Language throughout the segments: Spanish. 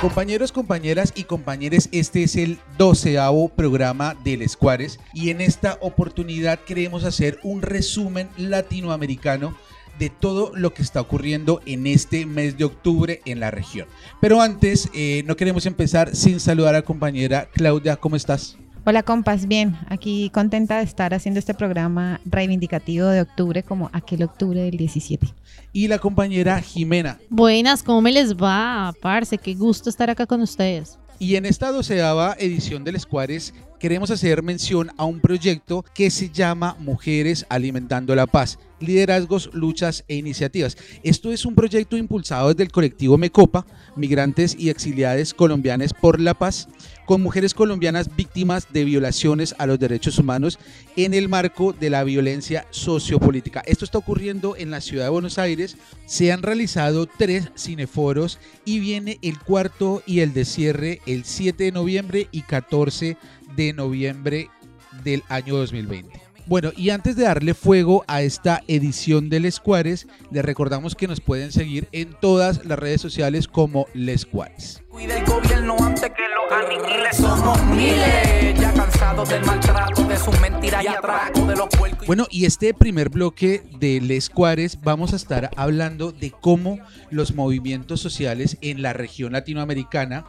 Compañeros, compañeras y compañeros, este es el doceavo programa del Escuares y en esta oportunidad queremos hacer un resumen latinoamericano de todo lo que está ocurriendo en este mes de octubre en la región. Pero antes, eh, no queremos empezar sin saludar a compañera Claudia, ¿cómo estás? Hola compas, bien, aquí contenta de estar haciendo este programa reivindicativo de octubre como aquel octubre del 17. Y la compañera Jimena. Buenas, ¿cómo me les va? Parce, qué gusto estar acá con ustedes. Y en esta doceava edición del Escuares queremos hacer mención a un proyecto que se llama Mujeres Alimentando la Paz, liderazgos, luchas e iniciativas. Esto es un proyecto impulsado desde el colectivo Mecopa, Migrantes y Exiliadas Colombianas por la Paz, con mujeres colombianas víctimas de violaciones a los derechos humanos en el marco de la violencia sociopolítica. Esto está ocurriendo en la ciudad de Buenos Aires. Se han realizado tres cineforos y viene el cuarto y el de cierre el 7 de noviembre y 14 de noviembre del año 2020. Bueno, y antes de darle fuego a esta edición del Escuares, les recordamos que nos pueden seguir en todas las redes sociales como Les Cuares. Cuida el gobierno antes que lo miles, ya cansados del maltrato, de sus mentiras y atraco, de los puercos. Bueno, y este primer bloque de Les Cuares vamos a estar hablando de cómo los movimientos sociales en la región latinoamericana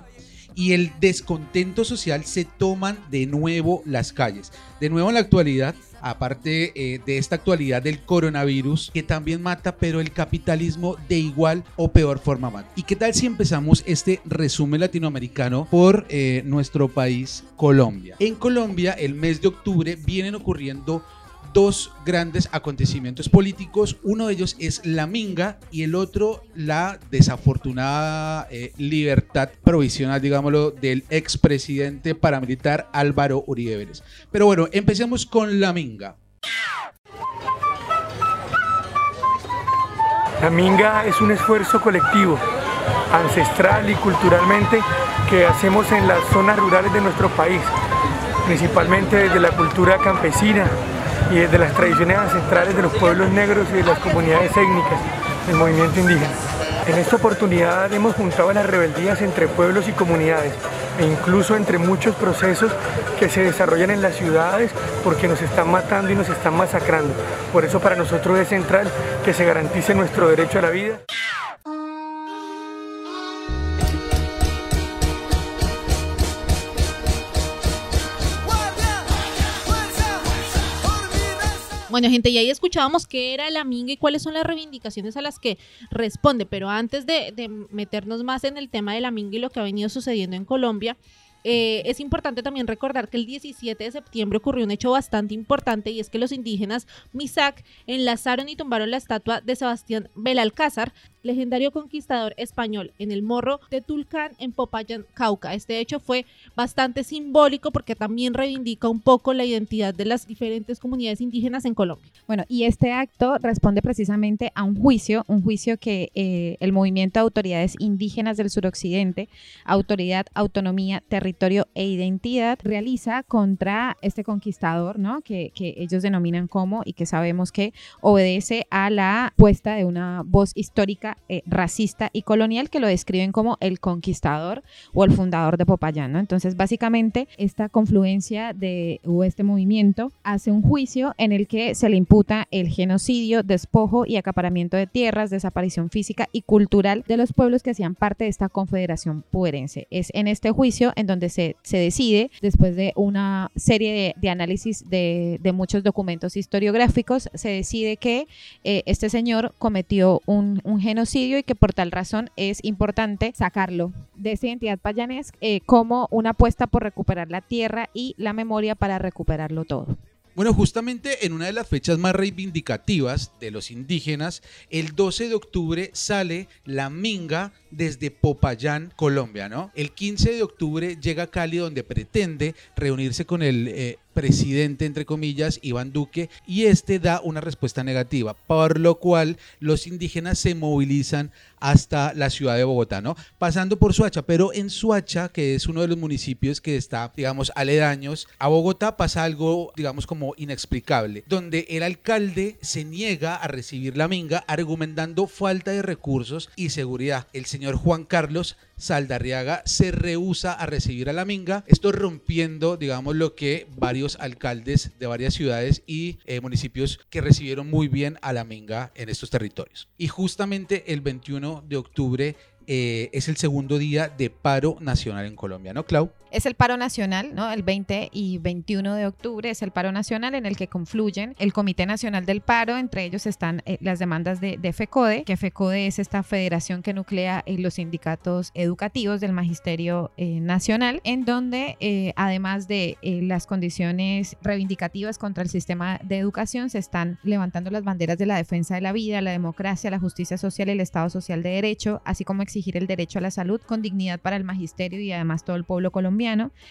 y el descontento social se toman de nuevo las calles. De nuevo en la actualidad, aparte eh, de esta actualidad del coronavirus que también mata, pero el capitalismo de igual o peor forma mata. ¿Y qué tal si empezamos este resumen latinoamericano por eh, nuestro país, Colombia? En Colombia, el mes de octubre vienen ocurriendo dos grandes acontecimientos políticos. Uno de ellos es la minga y el otro la desafortunada eh, libertad provisional, digámoslo, del expresidente paramilitar Álvaro Uribe Vélez. Pero bueno, empecemos con la minga. La minga es un esfuerzo colectivo, ancestral y culturalmente que hacemos en las zonas rurales de nuestro país, principalmente desde la cultura campesina y desde las tradiciones ancestrales de los pueblos negros y de las comunidades étnicas del movimiento indígena. En esta oportunidad hemos juntado las rebeldías entre pueblos y comunidades e incluso entre muchos procesos que se desarrollan en las ciudades porque nos están matando y nos están masacrando. Por eso para nosotros es central que se garantice nuestro derecho a la vida. Bueno, gente, y ahí escuchábamos qué era la minga y cuáles son las reivindicaciones a las que responde. Pero antes de, de meternos más en el tema de la minga y lo que ha venido sucediendo en Colombia, eh, es importante también recordar que el 17 de septiembre ocurrió un hecho bastante importante y es que los indígenas Misak enlazaron y tumbaron la estatua de Sebastián Belalcázar, legendario conquistador español, en el morro de Tulcán en Popayán, Cauca. Este hecho fue bastante simbólico porque también reivindica un poco la identidad de las diferentes comunidades indígenas en Colombia. Bueno, y este acto responde precisamente a un juicio, un juicio que eh, el movimiento de autoridades indígenas del suroccidente, autoridad, autonomía, territorio e identidad, realiza contra este conquistador, ¿no? Que, que ellos denominan como y que sabemos que obedece a la puesta de una voz histórica eh, racista y colonial que lo describen como el conquistador o el fundador de Popayán. Entonces, básicamente, esta confluencia de, o este movimiento hace un juicio en el que se le imputa el genocidio, despojo y acaparamiento de tierras, desaparición física y cultural de los pueblos que hacían parte de esta confederación puerense. Es en este juicio en donde se, se decide, después de una serie de, de análisis de, de, muchos documentos historiográficos, se decide que eh, este señor cometió un, un genocidio y que por tal razón es importante sacarlo de esa identidad payanés eh, como una apuesta por recuperar la tierra y la memoria para recuperarlo todo. Bueno, justamente en una de las fechas más reivindicativas de los indígenas, el 12 de octubre sale la Minga desde Popayán, Colombia, ¿no? El 15 de octubre llega a Cali donde pretende reunirse con el eh, presidente, entre comillas, Iván Duque, y este da una respuesta negativa, por lo cual los indígenas se movilizan hasta la ciudad de Bogotá, ¿no? Pasando por Suacha, pero en Suacha, que es uno de los municipios que está, digamos, aledaños a Bogotá, pasa algo, digamos, como inexplicable, donde el alcalde se niega a recibir la minga argumentando falta de recursos y seguridad. El señor Juan Carlos Saldarriaga se rehúsa a recibir a la minga, esto rompiendo, digamos, lo que varios alcaldes de varias ciudades y eh, municipios que recibieron muy bien a la minga en estos territorios. Y justamente el 21 de octubre eh, es el segundo día de paro nacional en Colombia, ¿no, Clau? Es el paro nacional, ¿no? El 20 y 21 de octubre es el paro nacional en el que confluyen el Comité Nacional del Paro, entre ellos están eh, las demandas de, FECODE, que FECODE es esta federación que nuclea eh, los sindicatos educativos del Magisterio eh, Nacional, en donde además de las condiciones reivindicativas contra el sistema de educación, se están levantando las banderas de la defensa de la vida, la democracia, la justicia social el Estado social de derecho, así como exigir el derecho a la salud con dignidad para el magisterio y además todo el pueblo colombiano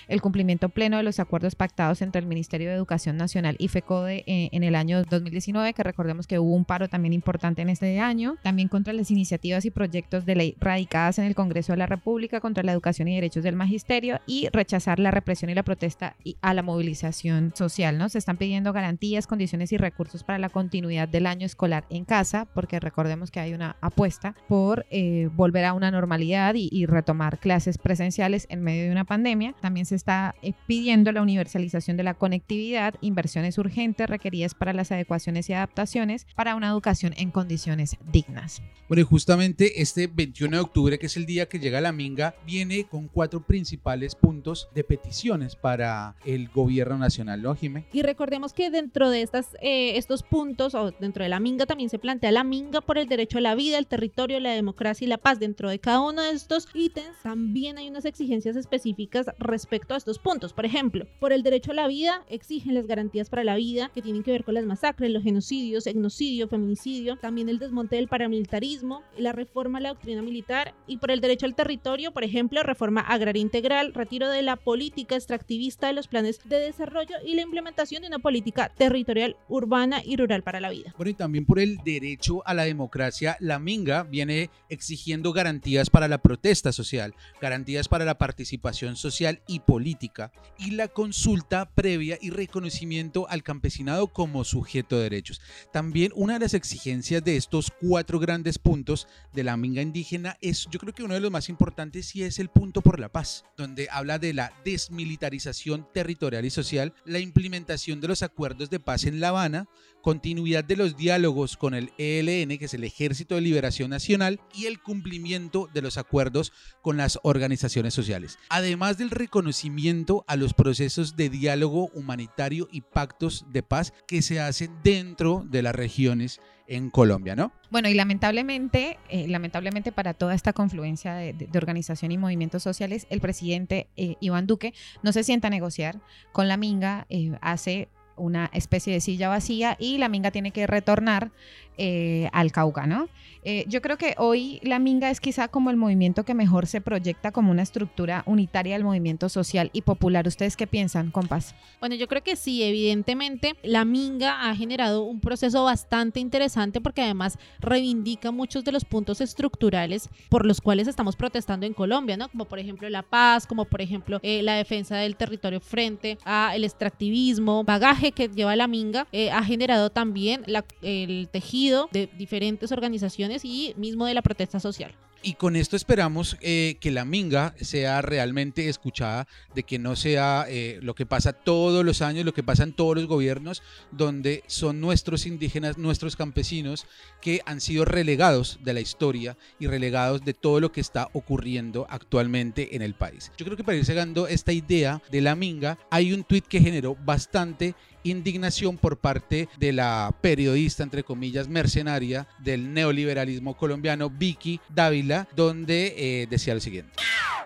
el cumplimiento pleno de los acuerdos pactados entre el Ministerio de Educación Nacional y FECODE eh, en el año 2019, que recordemos que hubo un paro también importante en este año, también contra las iniciativas y proyectos de ley radicadas en el Congreso de la República contra la educación y derechos del magisterio y rechazar la represión y la protesta y a la movilización social, ¿no? Se están pidiendo garantías, condiciones y recursos para la continuidad del año escolar en casa, porque recordemos que hay una apuesta por eh, volver a una normalidad y retomar clases presenciales en medio de una pandemia también se está eh, pidiendo la universalización de la conectividad, inversiones urgentes requeridas para las adecuaciones y adaptaciones para una educación en condiciones dignas. Bueno, y justamente este 21 de octubre, que es el día que llega la Minga, viene con cuatro principales puntos de peticiones para el gobierno nacional, ¿no, Jimé? Y recordemos que dentro de estas, eh, estos puntos, o dentro de la Minga, también se plantea la Minga por el derecho a la vida, el territorio, la democracia y la paz. Dentro de cada uno de estos ítems también hay unas exigencias específicas respecto a estos puntos. Por ejemplo, por el derecho a la vida exigen las garantías para la vida que tienen que ver con las masacres, los genocidios, etnocidio, feminicidio, también el desmonte del paramilitarismo, la reforma a la doctrina militar y por el derecho al territorio, por ejemplo, reforma agraria integral, retiro de la política extractivista de los planes de desarrollo y la implementación de una política territorial urbana y rural para la vida. Bueno, y también por el derecho a la democracia, la Minga viene exigiendo garantías para la protesta social, garantías para la participación social y política y la consulta previa y reconocimiento al campesinado como sujeto de derechos. También una de las exigencias de estos cuatro grandes puntos de la minga indígena es, yo creo que uno de los más importantes y es el punto por la paz, donde habla de la desmilitarización territorial y social, la implementación de los acuerdos de paz en La Habana, continuidad de los diálogos con el ELN, que es el Ejército de Liberación Nacional, y el cumplimiento de los acuerdos con las organizaciones sociales. Además del reconocimiento a los procesos de diálogo humanitario y pactos de paz que se hacen dentro de las regiones en Colombia, ¿no? Bueno, y lamentablemente, eh, lamentablemente para toda esta confluencia de, organización y movimientos sociales, el presidente eh, Iván Duque no se sienta a negociar con la Minga, eh, hace una especie de silla vacía y la minga tiene que retornar eh, al Cauca, ¿no? Eh, yo creo que hoy la Minga es quizá como el movimiento que mejor se proyecta como una estructura unitaria del movimiento social y popular. ¿Ustedes qué piensan, compas? Bueno, yo creo que sí, evidentemente la Minga ha generado un proceso bastante interesante porque además reivindica muchos de los puntos estructurales por los cuales estamos protestando en Colombia, ¿no? Como por ejemplo la paz, como por ejemplo eh, la defensa del territorio frente a el extractivismo, bagaje que lleva la Minga, ha generado también el tejido de diferentes organizaciones y mismo de la protesta social. Y con esto esperamos eh, que la minga sea realmente escuchada, de que no sea eh, lo que pasa todos los años, lo que pasa en todos los gobiernos, donde son nuestros indígenas, nuestros campesinos, que han sido relegados de la historia y relegados de todo lo que está ocurriendo actualmente en el país. Yo creo que para ir llegando esta idea de la minga, hay un tuit que generó bastante indignación por parte de la periodista, entre comillas, mercenaria del neoliberalismo colombiano, Vicky Dávila, donde eh, decía lo siguiente.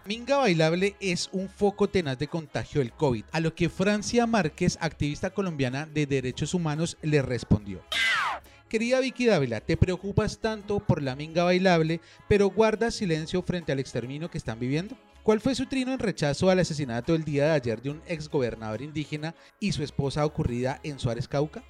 Minga Bailable es un foco tenaz de contagio del COVID, a lo que Francia Márquez, activista colombiana de derechos humanos, le respondió. Querida Vicky Dávila, te preocupas tanto por la minga bailable, pero guardas silencio frente al exterminio que están viviendo. ¿Cuál fue su trino en rechazo al asesinato el día de ayer de un exgobernador indígena y su esposa ocurrida en Suárez Cauca?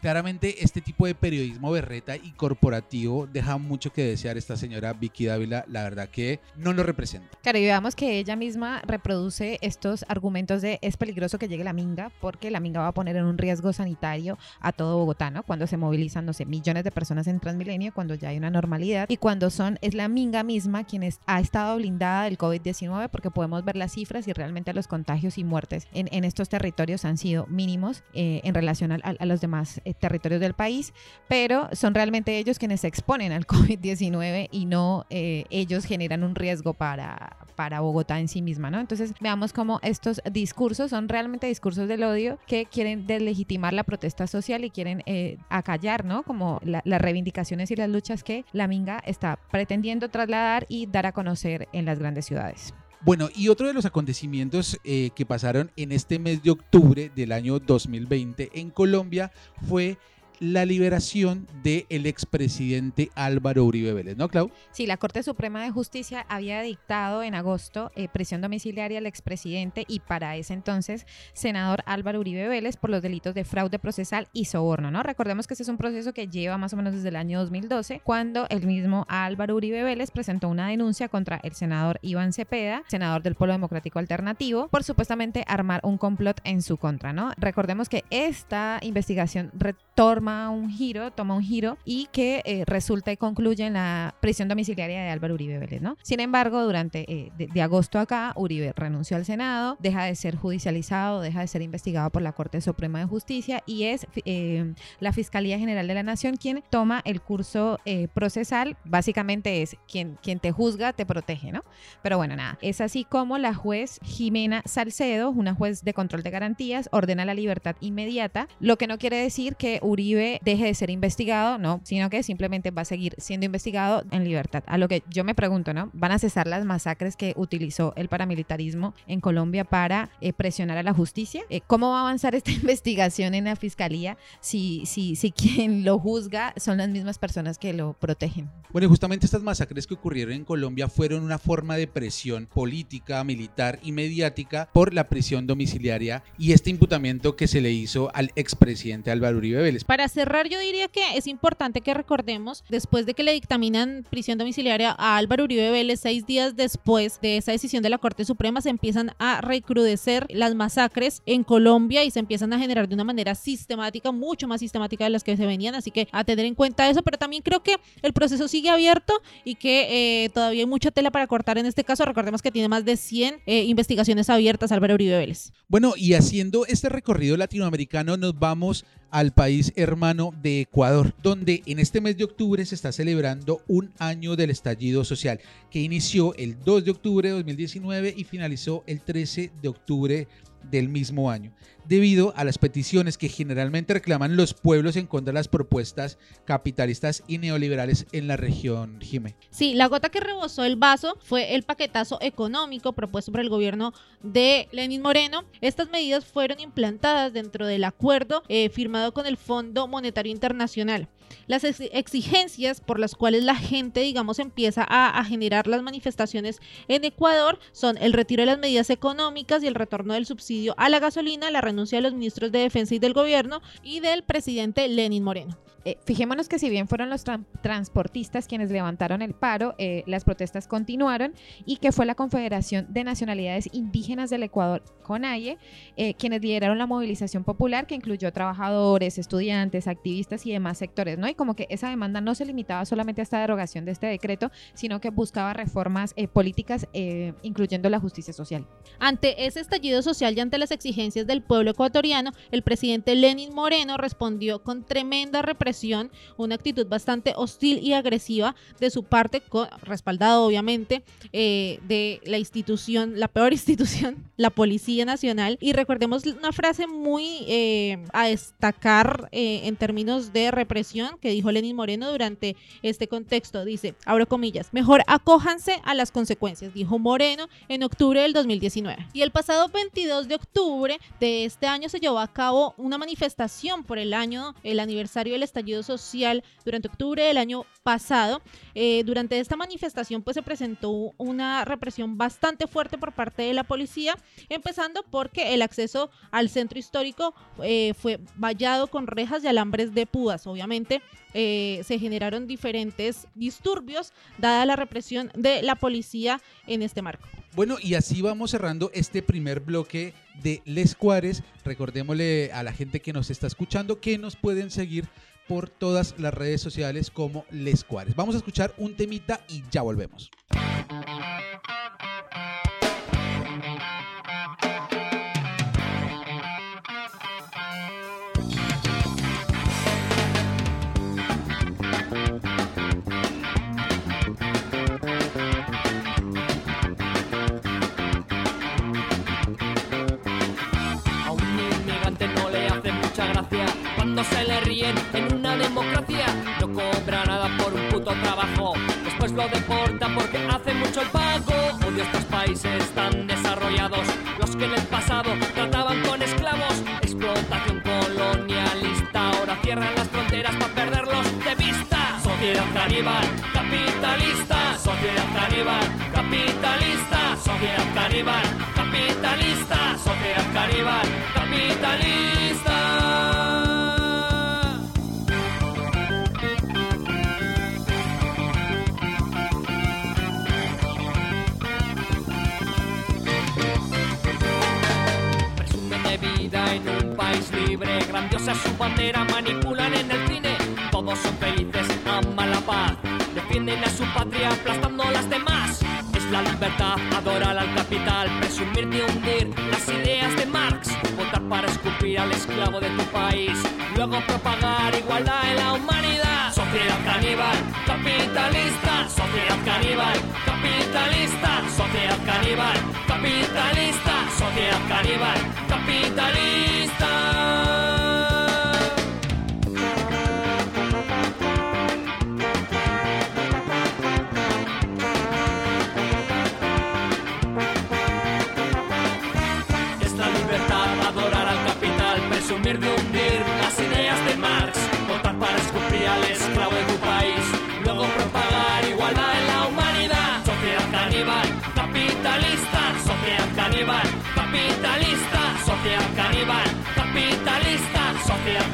Claramente este tipo de periodismo berreta y corporativo deja mucho que desear esta señora Vicky Dávila, la verdad que no lo representa. Claro, y veamos que ella misma reproduce estos argumentos de es peligroso que llegue la minga porque la minga va a poner en un riesgo sanitario a todo Bogotá, ¿no? Cuando se movilizan, no sé, millones de personas en Transmilenio, cuando ya hay una normalidad y cuando son, es la minga misma quien ha estado blindada del COVID-19 porque podemos ver las cifras y realmente los contagios y muertes en, en estos territorios han sido mínimos eh, en relación a, a, los demás eh, territorios del país, pero son realmente ellos quienes se exponen al COVID-19 y no eh, ellos generan un riesgo para, para Bogotá en sí misma, ¿no? Entonces veamos cómo estos discursos son realmente discursos del odio que quieren deslegitimar la protesta social y quieren eh, acallar, ¿no? Como la, las reivindicaciones y las luchas que la Minga está pretendiendo trasladar y dar a conocer en las grandes ciudades. Bueno, y otro de los acontecimientos eh, que pasaron en este mes de octubre del año 2020 en Colombia fue la liberación del el expresidente Álvaro Uribe Vélez, ¿no, Clau? Sí, la Corte Suprema de Justicia había dictado en agosto eh, prisión domiciliaria al expresidente y para ese entonces senador Álvaro Uribe Vélez por los delitos de fraude procesal y soborno, ¿no? Recordemos que este es un proceso que lleva más o menos desde el año 2012, cuando el mismo Álvaro Uribe Vélez presentó una denuncia contra el senador Iván Cepeda, senador del Polo Democrático Alternativo, por supuestamente armar un complot en su contra, ¿no? Recordemos que esta investigación retorna un giro, toma un giro y que eh, resulta y concluye en la prisión domiciliaria de Álvaro Uribe Vélez, ¿no? Sin embargo, durante eh, de, de, agosto acá, Uribe renunció al Senado, deja de ser judicializado, deja de ser investigado por la Corte Suprema de Justicia y es eh, la Fiscalía General de la Nación quien toma el curso eh, procesal, básicamente es quien, quien te juzga, te protege, ¿no? Pero bueno, nada, es así como la juez Jimena Salcedo, una juez de control de garantías, ordena la libertad inmediata, lo que no quiere decir que Uribe deje de ser investigado, no, sino que simplemente va a seguir siendo investigado en libertad. A lo que yo me pregunto, ¿no? ¿Van a cesar las masacres que utilizó el paramilitarismo en Colombia para eh, presionar a la justicia? Eh, ¿Cómo va a avanzar esta investigación en la fiscalía si, si, si quien lo juzga son las mismas personas que lo protegen? Bueno, justamente estas masacres que ocurrieron en Colombia fueron una forma de presión política, militar y mediática por la prisión domiciliaria y este imputamiento que se le hizo al expresidente Álvaro Uribe Vélez. Para cerrar, yo diría que es importante que recordemos, después de que le dictaminan prisión domiciliaria a Álvaro Uribe Vélez, seis días después de esa decisión de la Corte Suprema, se empiezan a recrudecer las masacres en Colombia y se empiezan a generar de una manera sistemática, mucho más sistemática de las que se venían, así que a tener en cuenta eso, pero también creo que el proceso sigue abierto y que eh, todavía hay mucha tela para cortar en este caso. Recordemos que tiene más de 100 eh, investigaciones abiertas Álvaro Uribe Vélez. Bueno, y haciendo este recorrido latinoamericano nos vamos al país hermano de Ecuador, donde en este mes de octubre se está celebrando un año del estallido social, que inició el 2 de octubre de 2019 y finalizó el 13 de octubre del mismo año, debido a las peticiones que generalmente reclaman los pueblos en contra de las propuestas capitalistas y neoliberales en la región Jimé. Sí, la gota que rebosó el vaso fue el paquetazo económico propuesto por el gobierno de Lenín Moreno. Estas medidas fueron implantadas dentro del acuerdo eh, firmado con el Fondo Monetario Internacional. Las exigencias por las cuales la gente, digamos, empieza a, a, generar las manifestaciones en Ecuador son el retiro de las medidas económicas y el retorno del subsidio a la gasolina, la renuncia de los ministros de defensa y del gobierno y del presidente Lenin Moreno. Eh, fijémonos que si bien fueron los tra transportistas quienes levantaron el paro, eh, las protestas continuaron y que fue la Confederación de Nacionalidades Indígenas del Ecuador, CONAIE, eh, quienes lideraron la movilización popular que incluyó trabajadores, estudiantes, activistas y demás sectores, ¿no? Y como que esa demanda no se limitaba solamente a esta derogación de este decreto, sino que buscaba reformas eh, políticas, eh, incluyendo la justicia social. Ante ese estallido social y ante las exigencias del pueblo ecuatoriano, el presidente Lenin Moreno respondió con tremenda represión una actitud bastante hostil y agresiva de su parte, con, respaldado obviamente eh, de la institución, la peor institución, la Policía Nacional. Y recordemos una frase muy eh, a destacar eh, en términos de represión que dijo Lenin Moreno durante este contexto. Dice, abro comillas, mejor acójanse a las consecuencias, dijo Moreno en octubre del 2019. Y el pasado 22 de octubre de, este año se llevó a cabo una manifestación por el año, el aniversario del estallido social durante octubre del año pasado. Eh, durante esta manifestación pues se presentó una represión bastante fuerte por parte de la policía, empezando porque el acceso al centro histórico eh, fue vallado con rejas y alambres de púas. Obviamente eh, se generaron diferentes disturbios dada la represión de la policía en este marco. Bueno, y así vamos cerrando este primer bloque de Les Cuares. Recordémosle a la gente que nos está escuchando que nos pueden seguir por todas las redes sociales como Les Cuares. Vamos a escuchar un temita y ya volvemos. Se le ríen en una democracia. No cobra nada por un puto trabajo. Después lo deportan porque hace mucho el pago. Odio estos países tan desarrollados. Los que en el pasado trataban con esclavos. Explotación colonialista. Ahora cierran las fronteras para perderlos de vista. Sociedad caníbal, capitalista. Sociedad caníbal, capitalista. Sociedad caníbal, capitalista. Sociedad caníbal, capitalista. Libre. Grandiosa su bandera, manipulan en el cine. Todos son felices, aman la paz. Defienden a su patria aplastando a las demás. Es la libertad, adorar al capital, presumir de hundir las ideas de Marx. Votar para escupir al esclavo de tu país. Luego propagar igualdad en la humanidad. Sociedad caníbal, capitalista. Sociedad caníbal, capitalista. Sociedad caníbal, capitalista. Sociedad caníbal, capitalista.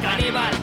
Caníbal,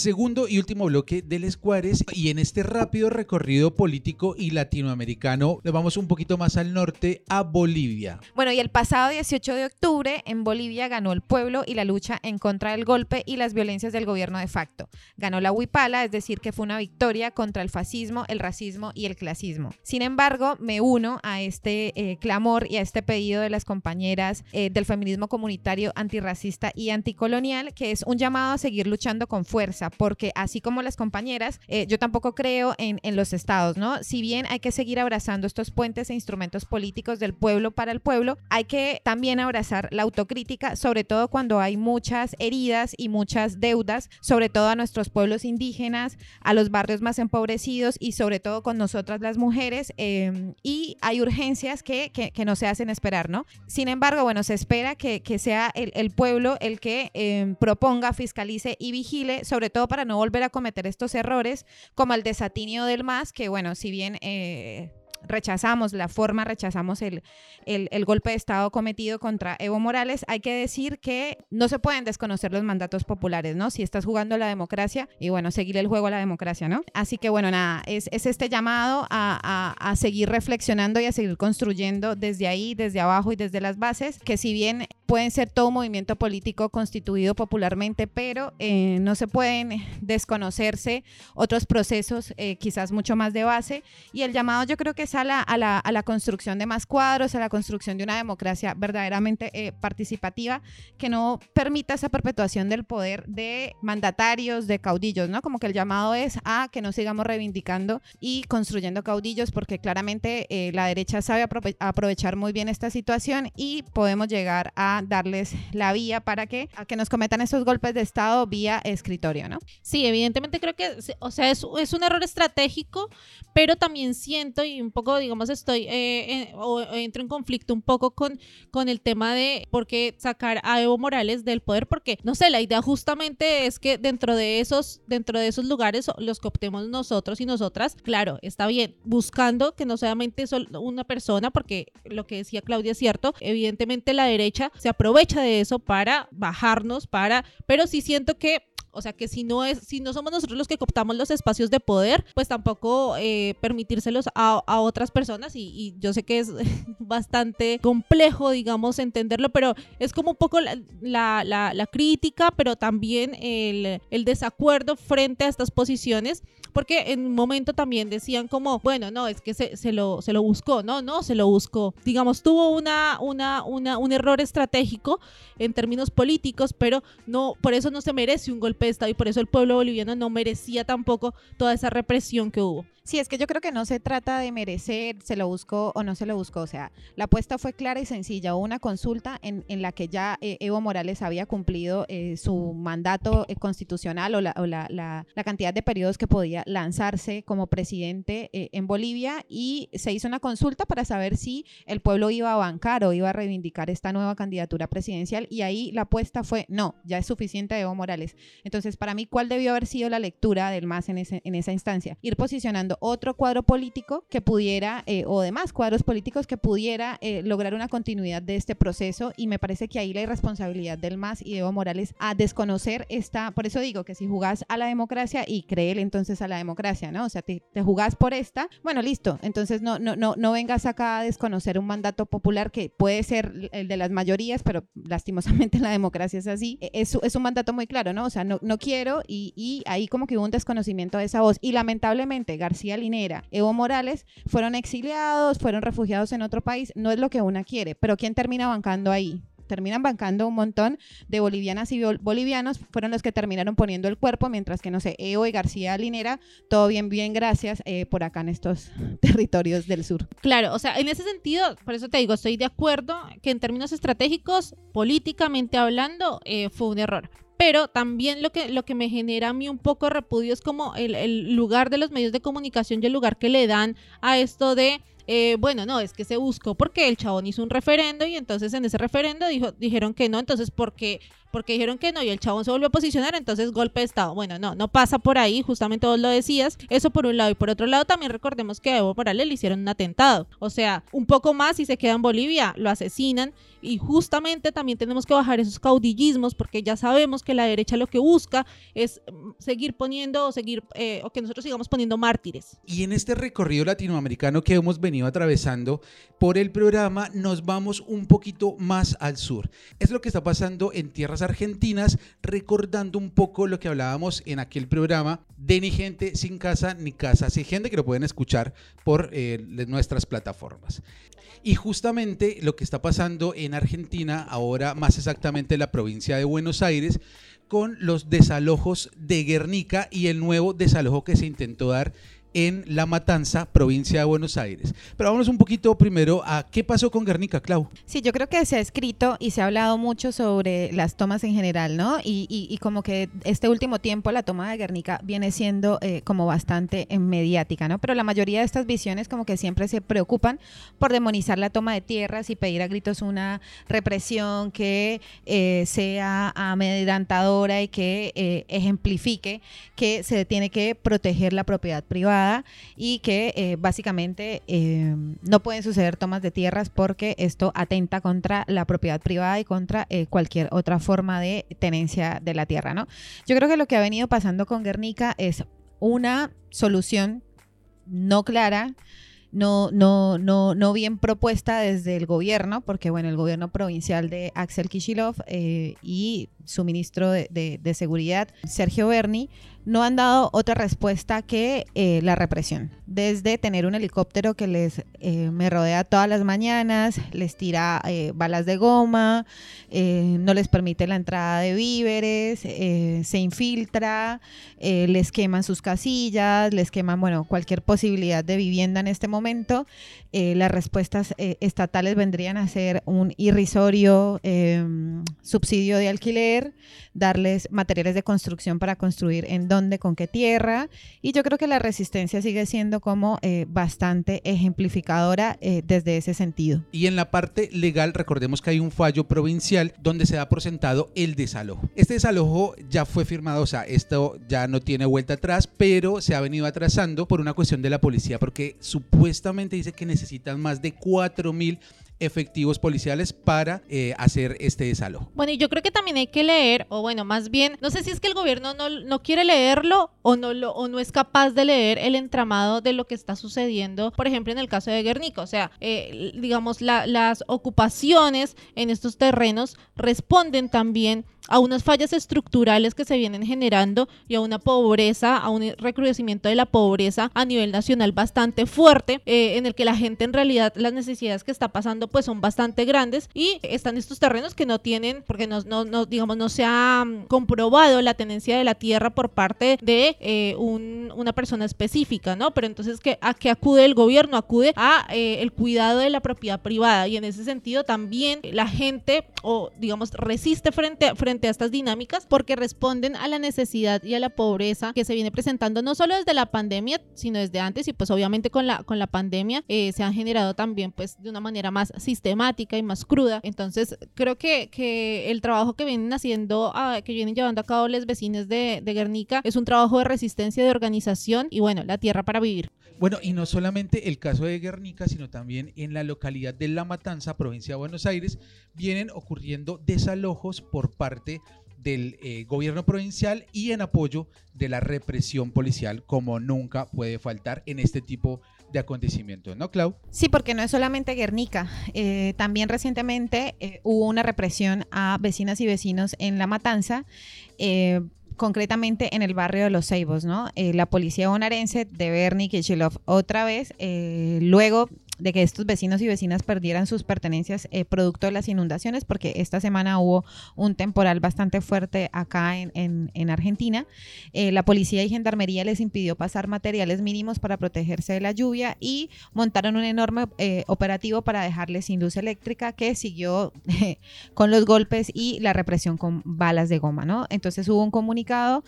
Segundo y último bloque del Escuares y en este rápido recorrido político y latinoamericano le vamos un poquito más al norte a Bolivia. Bueno, y el pasado 18 de octubre en Bolivia ganó el pueblo y la lucha en contra del golpe y las violencias del gobierno de facto. Ganó la huipala, es decir, que fue una victoria contra el fascismo, el racismo y el clasismo. Sin embargo, me uno a este eh, clamor y a este pedido de las compañeras eh, del feminismo comunitario antirracista y anticolonial, que es un llamado a seguir luchando con fuerza porque así como las compañeras, eh, yo tampoco creo en, en, los estados, ¿no? Si bien hay que seguir abrazando estos puentes e instrumentos políticos del pueblo para el pueblo, hay que también abrazar la autocrítica, sobre todo cuando hay muchas heridas y muchas deudas, sobre todo a nuestros pueblos indígenas, a los barrios más empobrecidos y sobre todo con nosotras las mujeres, eh, y hay urgencias que, que, que, no se hacen esperar, ¿no? Sin embargo, bueno, se espera que, que sea el, el, pueblo el que eh, proponga, fiscalice y vigile, sobre todo para no volver a cometer estos errores, como el desatinio del MAS, que bueno, si bien... Eh, rechazamos la forma, rechazamos el, el, el, golpe de Estado cometido contra Evo Morales, hay que decir que no se pueden desconocer los mandatos populares, ¿no? Si estás jugando la democracia y bueno, seguir el juego a la democracia, ¿no? Así que bueno, nada, es, es este llamado a, a, a, seguir reflexionando y a seguir construyendo desde ahí, desde abajo y desde las bases, que si bien pueden ser todo un movimiento político constituido popularmente, pero eh, no se pueden desconocerse otros procesos, eh, quizás mucho más de base, y el llamado yo creo que es a la, a, la, a la construcción de más cuadros, a la construcción de una democracia verdaderamente eh, participativa que no permita esa perpetuación del poder de mandatarios, de caudillos, ¿no? Como que el llamado es a que no sigamos reivindicando y construyendo caudillos porque claramente eh, la derecha sabe aprove- aprovechar muy bien esta situación y podemos llegar a darles la vía para que, a que nos cometan esos golpes de Estado vía escritorio, ¿no? Sí, evidentemente creo que, o sea, es, es un error estratégico, pero también siento y un poco, digamos, estoy, eh, o entro en conflicto un poco con, con el tema de por qué sacar a Evo Morales del poder, porque, no sé, la idea justamente es que dentro de esos, dentro de esos lugares los que optemos nosotros y nosotras, claro, está bien, buscando que no solamente sol- una persona, porque lo que decía Claudia es cierto, evidentemente la derecha se aprovecha de eso para bajarnos, para, pero sí siento que o sea que si no es, si no somos nosotros los que cooptamos los espacios de poder, pues tampoco eh, permitírselos a, a otras personas. Y, y yo sé que es bastante complejo, digamos, entenderlo, pero es como un poco la, la, la- la crítica, pero también el, el desacuerdo frente a estas posiciones. Porque en un momento también decían como, bueno, no, es que se, se lo, se lo buscó, no, no, se lo buscó. Digamos, tuvo una, una, una, un error estratégico en términos políticos, pero no, por eso no se merece un golpe de Estado y por eso el pueblo boliviano no merecía tampoco toda esa represión que hubo. Sí, es que yo creo que no se trata de merecer, se lo buscó o no se lo buscó. O sea, la apuesta fue clara y sencilla. Hubo una consulta en, en la que ya eh, Evo Morales había cumplido eh, su mandato eh, constitucional o, la, o la, la- cantidad de periodos que podía lanzarse como presidente en Bolivia y se hizo una consulta para saber si el pueblo iba a bancar o iba a reivindicar esta nueva candidatura presidencial y ahí la apuesta fue no, ya es suficiente Evo Morales. Entonces, para mí, ¿cuál debió haber sido la lectura del MAS en, ese- en esa instancia? Ir posicionando otro cuadro político que pudiera, eh, o demás cuadros políticos que pudiera eh, lograr una continuidad de este proceso y me parece que ahí la irresponsabilidad del MAS y de Evo Morales a desconocer esta, por eso digo que si jugás a la democracia y créele entonces a la democracia, ¿no? O sea, te, te jugás por esta, bueno, listo, entonces no, no, no, no vengas acá a desconocer un mandato popular que puede ser el de las mayorías, pero lastimosamente la democracia es así, E- es, un mandato muy claro, ¿no? O sea, no, no quiero y, y ahí como que hubo un desconocimiento de esa voz y lamentablemente García Linera, Evo Morales fueron exiliados, fueron refugiados en otro país, no es lo que una quiere, pero ¿quién termina bancando ahí? Terminan bancando un montón de bolivianas y bol- bolivianos, fueron los que terminaron poniendo el cuerpo, mientras que, no sé, Evo y García Linera, todo bien, bien, gracias eh, por acá en estos territorios del sur. Claro, o sea, en ese sentido, por eso te digo, estoy de acuerdo que en términos estratégicos, políticamente hablando, eh, fue un error. Pero también lo que, lo que me genera a mí un poco repudio es como el, el lugar de los medios de comunicación y el lugar que le dan a esto de, eh, bueno, no, es que se buscó porque el chabón hizo un referendo y entonces en ese referendo dijo, dijeron que no, entonces porque porque dijeron que no y el chabón se volvió a posicionar, entonces golpe de Estado. Bueno, no, no pasa por ahí, justamente vos lo decías, eso por un lado. Y por otro lado, también recordemos que a Evo Morales le hicieron un atentado. O sea, un poco más y se queda en Bolivia, lo asesinan. Y justamente también tenemos que bajar esos caudillismos, porque ya sabemos que la derecha lo que busca es mm, seguir poniendo o seguir, eh, o que nosotros sigamos poniendo mártires. Y en este recorrido latinoamericano que hemos venido atravesando por el programa, nos vamos un poquito más al sur. Es lo que está pasando en tierras argentinas, recordando un poco lo que hablábamos en aquel programa de Ni Gente Sin Casa ni Casa Sin Gente, que lo pueden escuchar por eh, nuestras plataformas. Y justamente lo que está pasando en Argentina, ahora más exactamente en la provincia de Buenos Aires, con los desalojos de Guernica y el nuevo desalojo que se intentó dar en La Matanza, provincia de Buenos Aires. Pero vámonos un poquito primero a qué pasó con Guernica, Clau. Sí, yo creo que se ha escrito y se ha hablado mucho sobre las tomas en general, ¿no? Y, como que este último tiempo la toma de Guernica viene siendo eh, como bastante mediática, ¿no? Pero la mayoría de estas visiones como que siempre se preocupan por demonizar la toma de tierras y pedir a gritos una represión que eh, sea amedrentadora y que eh, ejemplifique que se tiene que proteger la propiedad privada y que eh, básicamente eh, no pueden suceder tomas de tierras porque esto atenta contra la propiedad privada y contra eh, cualquier otra forma de tenencia de la tierra, ¿no? Yo creo que lo que ha venido pasando con Guernica es una solución no clara, no, no, no, no bien propuesta desde el gobierno, porque bueno, el gobierno provincial de Axel Kishilov eh, y su ministro de- de Seguridad, Sergio Berni, no han dado otra respuesta que eh, la represión. Desde tener un helicóptero que les eh, me rodea todas las mañanas, les tira eh, balas de goma, no les permite la entrada de víveres, se infiltra, les queman sus casillas, les queman, bueno, cualquier posibilidad de vivienda en este momento. las respuestas estatales vendrían a ser un irrisorio em, subsidio de alquiler, darles materiales de construcción para construir en dónde, con qué tierra. Y yo creo que la resistencia sigue siendo como eh, bastante ejemplificadora eh, desde ese sentido. Y en la parte legal, recordemos que hay un fallo provincial donde se ha presentado el desalojo. Este desalojo ya fue firmado, o sea, esto ya no tiene vuelta atrás, pero se ha venido atrasando por una cuestión de la policía, porque supuestamente dice que necesitan más de 4 mil efectivos policiales para eh, hacer este desalojo. Bueno, y yo creo que también hay que leer, o bueno, más bien, no sé si es que el gobierno no, no quiere leerlo o no, lo, o no es capaz de leer el entramado de lo que está sucediendo, por ejemplo, en el caso de Guernica. O sea, eh, digamos, las ocupaciones en estos terrenos responden también a unas fallas estructurales que se vienen generando y a una pobreza, a un recrudecimiento de la pobreza a nivel nacional bastante fuerte, eh, en el que la gente en realidad las necesidades que está pasando pues son bastante grandes y están estos terrenos que no tienen, porque no, digamos, no se ha mm, comprobado la tenencia de la tierra por parte de eh, una persona específica, ¿no? Pero entonces, ¿qué, ¿a qué acude el gobierno? Acude a eh, el cuidado de la propiedad privada y en ese sentido también la gente o digamos resiste frente, frente a estas dinámicas porque responden a la necesidad y a la pobreza que se viene presentando no solo desde la pandemia, sino desde antes y pues obviamente con la, con la pandemia eh, se han generado también pues de una manera más sistemática y más cruda. Entonces creo que, que el trabajo que vienen haciendo, ah, que vienen llevando a cabo los vecinos de, de Guernica es un trabajo de resistencia, de organización y bueno, la tierra para vivir. Bueno, y no solamente el caso de Guernica, sino también en la localidad de La Matanza, provincia de Buenos Aires, vienen ocurriendo desalojos por parte del eh, gobierno provincial y en apoyo de la represión policial, como nunca puede faltar en este tipo de acontecimientos, ¿no, Clau? Sí, porque no es solamente Guernica. Eh, también recientemente eh, hubo una represión a vecinas y vecinos en La Matanza concretamente en el barrio de Los Ceibos, ¿no? Eh, la policía bonaerense de Bernie Kichilov otra vez, eh, luego de que estos vecinos y vecinas perdieran sus pertenencias eh, producto de las inundaciones, porque esta semana hubo un temporal bastante fuerte acá en, Argentina. Eh, la policía y gendarmería les impidió pasar materiales mínimos para protegerse de la lluvia y montaron un enorme eh, operativo para dejarles sin luz eléctrica que siguió con los golpes y la represión con balas de goma, ¿no? Entonces hubo un comunicado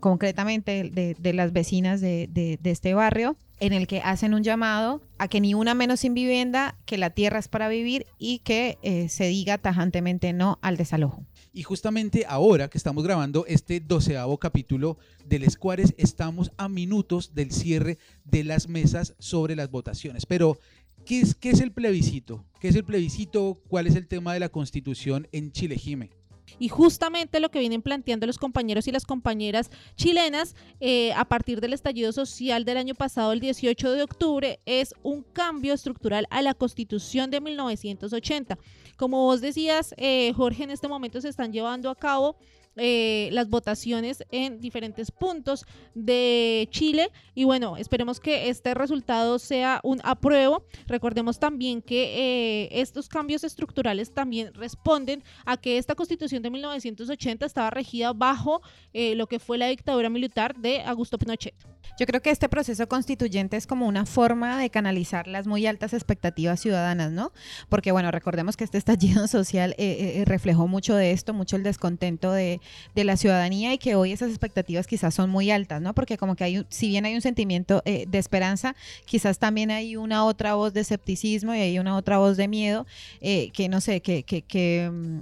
concretamente de, las vecinas de este barrio en el que hacen un llamado a que ni una menos sin vivienda, que la tierra es para vivir y que eh, se diga tajantemente no al desalojo. Y justamente ahora que estamos grabando este doceavo capítulo del Escuares, estamos a minutos del cierre de las mesas sobre las votaciones. Pero, ¿qué es, qué es el plebiscito? ¿Qué es el plebiscito? ¿Cuál es el tema de la constitución en Chile, Jime? Y justamente lo que vienen planteando los compañeros y las compañeras chilenas eh, a partir del estallido social del año pasado, el 18 de octubre, es un cambio estructural a la constitución de 1980. Como vos decías, eh, Jorge, en este momento se están llevando a cabo eh, las votaciones en diferentes puntos de Chile y bueno, esperemos que este resultado sea un apruebo. Recordemos también que eh, estos cambios estructurales también responden a que esta constitución de 1980 estaba regida bajo eh, lo que fue la dictadura militar de Augusto Pinochet. Yo creo que este proceso constituyente es como una forma de canalizar las muy altas expectativas ciudadanas, ¿no? Porque, bueno, recordemos que este estallido social eh, eh, reflejó mucho de esto, mucho el descontento de, la ciudadanía y que hoy esas expectativas quizás son muy altas, ¿no? Porque como que hay, si bien hay un sentimiento eh, de esperanza, quizás también hay una otra voz de escepticismo y hay una otra voz de miedo que, no sé, que... que, que mm,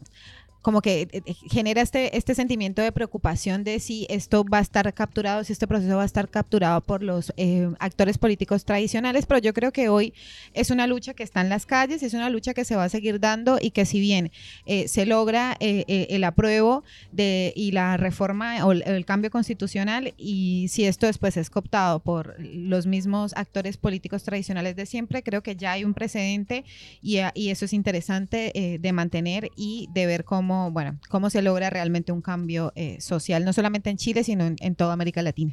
como que eh, eh, genera este, este sentimiento de preocupación de si esto va a estar capturado, si este proceso va a estar capturado por los eh, actores políticos tradicionales, pero yo creo que hoy es una lucha que está en las calles, es una lucha que se va a seguir dando y que si bien se logra el apruebo de, y la reforma o el, cambio constitucional y si esto después es cooptado por los mismos actores políticos tradicionales de siempre, creo que ya hay un precedente y, y eso es interesante de mantener y de ver cómo bueno, cómo se logra realmente un cambio eh, social, no solamente en Chile, sino en, toda América Latina.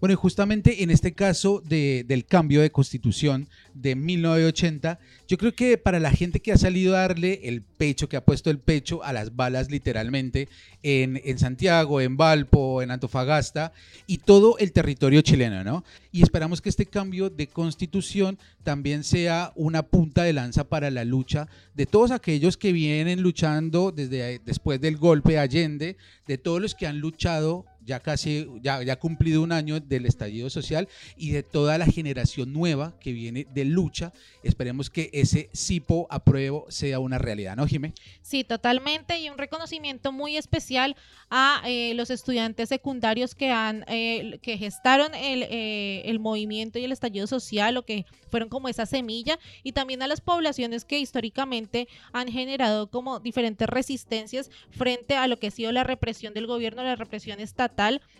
Bueno, y justamente en este caso de- del cambio de constitución de 1980, yo creo que para la gente que ha salido a darle el pecho, que ha puesto el pecho a las balas literalmente en, en Santiago, en Valpo, en Antofagasta y todo el territorio chileno, ¿no? Y esperamos que este cambio de constitución también sea una punta de lanza para la lucha de todos aquellos que vienen luchando desde después del golpe de Allende, de todos los que han luchado ya casi, ya, ya cumplido un año del estallido social y de toda la generación nueva que viene de lucha. Esperemos que ese CIPO apruebo sea una realidad, ¿no, Jimé? Sí, totalmente. Y un reconocimiento muy especial a eh, los estudiantes secundarios que han, eh, que gestaron el, eh, el movimiento y el estallido social, o que fueron como esa semilla, y también a las poblaciones que históricamente han generado como diferentes resistencias frente a lo que ha sido la represión del gobierno, la represión estatal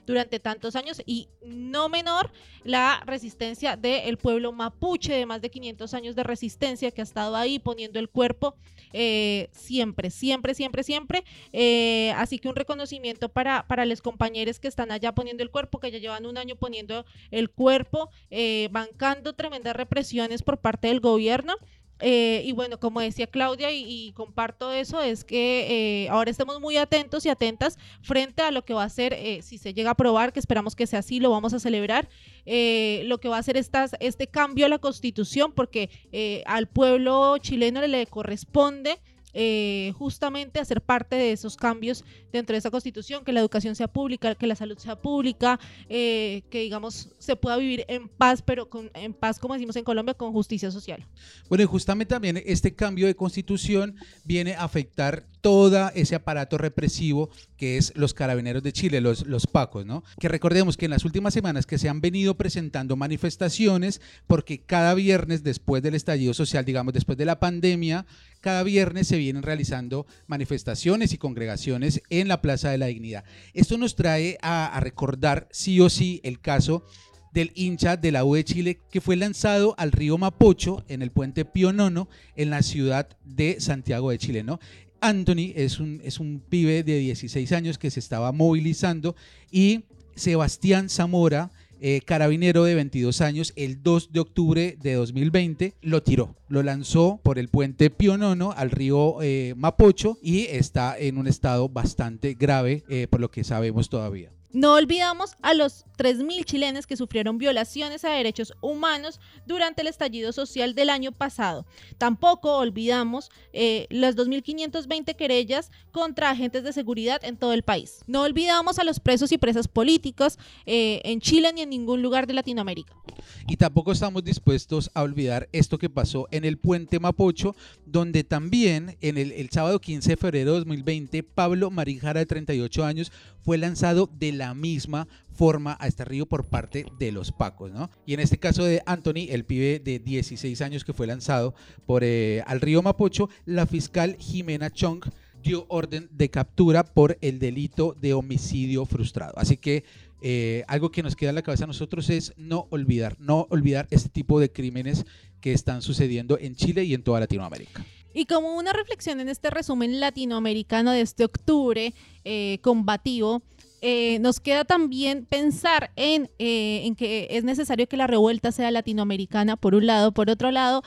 durante tantos años, y no menor la resistencia del pueblo mapuche de más de 500 años de resistencia que ha estado ahí poniendo el cuerpo eh, siempre, siempre, siempre, siempre. Eh, así que un reconocimiento para, para los compañeros que están allá poniendo el cuerpo, que ya llevan un año poniendo el cuerpo, eh, bancando tremendas represiones por parte del gobierno. Eh, y bueno, como decía Claudia, y, comparto eso, es que eh, ahora estemos muy atentos y atentas frente a lo que va a ser, eh, si se llega a aprobar, que esperamos que sea así, lo vamos a celebrar, eh, lo que va a ser estas, este cambio a la constitución, porque eh, al pueblo chileno le, le corresponde eh, justamente hacer parte de esos cambios dentro de esa constitución, que la educación sea pública, que la salud sea pública, eh, que digamos se pueda vivir en paz, pero con, en paz, como decimos en Colombia, con justicia social. Bueno, y justamente también este cambio de constitución viene a afectar todo ese aparato represivo que es los carabineros de Chile, los, los pacos, ¿no? Que recordemos que en las últimas semanas que se han venido presentando manifestaciones, porque cada viernes después del estallido social, digamos, después de la pandemia, cada viernes se vienen realizando manifestaciones y congregaciones en la Plaza de la Dignidad. Esto nos trae a, a recordar sí o sí el caso del hincha de la U de Chile que fue lanzado al río Mapocho en el puente Pío Nono en la ciudad de Santiago de Chile, ¿no? Anthony es un, es un pibe de 16 años que se estaba movilizando y Sebastián Zamora, eh, carabinero de 22 años, el 2 de octubre de 2020 lo tiró, lo lanzó por el puente Pío Nono al río eh, Mapocho y está en un estado bastante grave eh, por lo que sabemos todavía. No olvidamos a los 3.000 chilenos que sufrieron violaciones a derechos humanos durante el estallido social del año pasado. Tampoco olvidamos eh, las 2.520 querellas contra agentes de seguridad en todo el país. No olvidamos a los presos y presas políticos eh, en Chile ni en ningún lugar de Latinoamérica. Y tampoco estamos dispuestos a olvidar esto que pasó en el puente Mapocho, donde también en el, el sábado 15 de febrero de 2020, Pablo Marijara, de 38 años, fue lanzado de la misma forma a este río por parte de los Pacos, ¿no? Y en este caso de Anthony, el pibe de 16 años que fue lanzado por eh, al río Mapocho, la fiscal Jimena Chong dio orden de captura por el delito de homicidio frustrado. Así que eh, algo que nos queda en la cabeza a nosotros es no olvidar, no olvidar este tipo de crímenes que están sucediendo en Chile y en toda Latinoamérica. Y como una reflexión en este resumen latinoamericano de este octubre eh, combativo, eh, nos queda también pensar en, eh, en que es necesario que la revuelta sea latinoamericana, por un lado, por otro lado,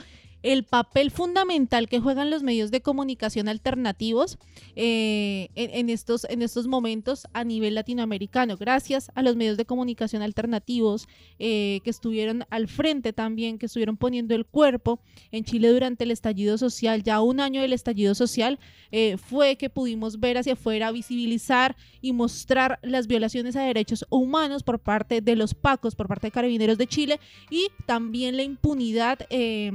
el papel fundamental que juegan los medios de comunicación alternativos eh, en, estos, en estos momentos a nivel latinoamericano. Gracias a los medios de comunicación alternativos eh, que estuvieron al frente también, que estuvieron poniendo el cuerpo en Chile durante el estallido social, ya un año del estallido social, eh, fue que pudimos ver hacia afuera, visibilizar y mostrar las violaciones a derechos humanos por parte de los pacos, por parte de carabineros de Chile y también la impunidad. eh,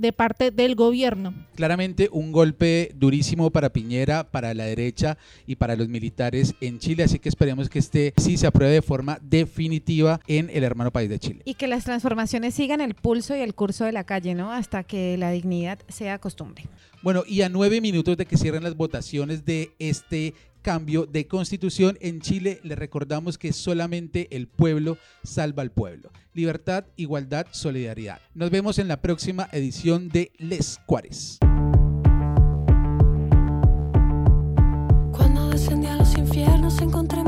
de parte del gobierno. Claramente un golpe durísimo para Piñera, para la derecha y para los militares en Chile, así que esperemos que este sí se apruebe de forma definitiva en el hermano país de Chile. Y que las transformaciones sigan el pulso y el curso de la calle, ¿no? Hasta que la dignidad sea costumbre. Bueno, y a nueve minutos de que cierren las votaciones de este cambio de constitución en Chile, le recordamos que solamente el pueblo salva al pueblo. Libertad, igualdad, solidaridad. Nos vemos en la próxima edición de Les Cuares. descendí a los infiernos, encontré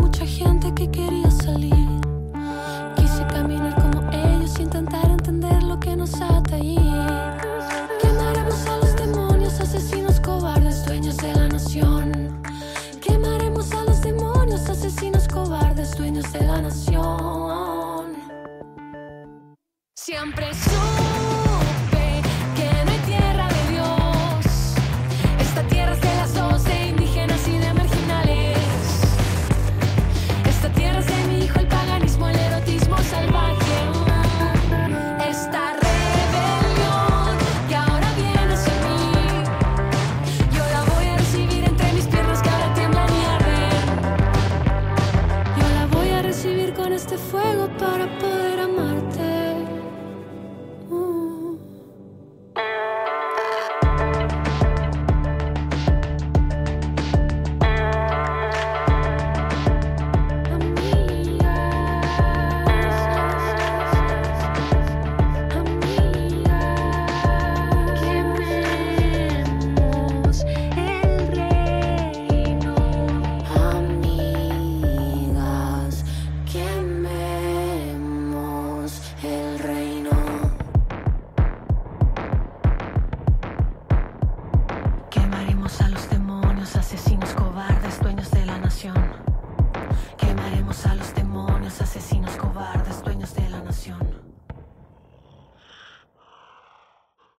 de la nación. Siempre soy.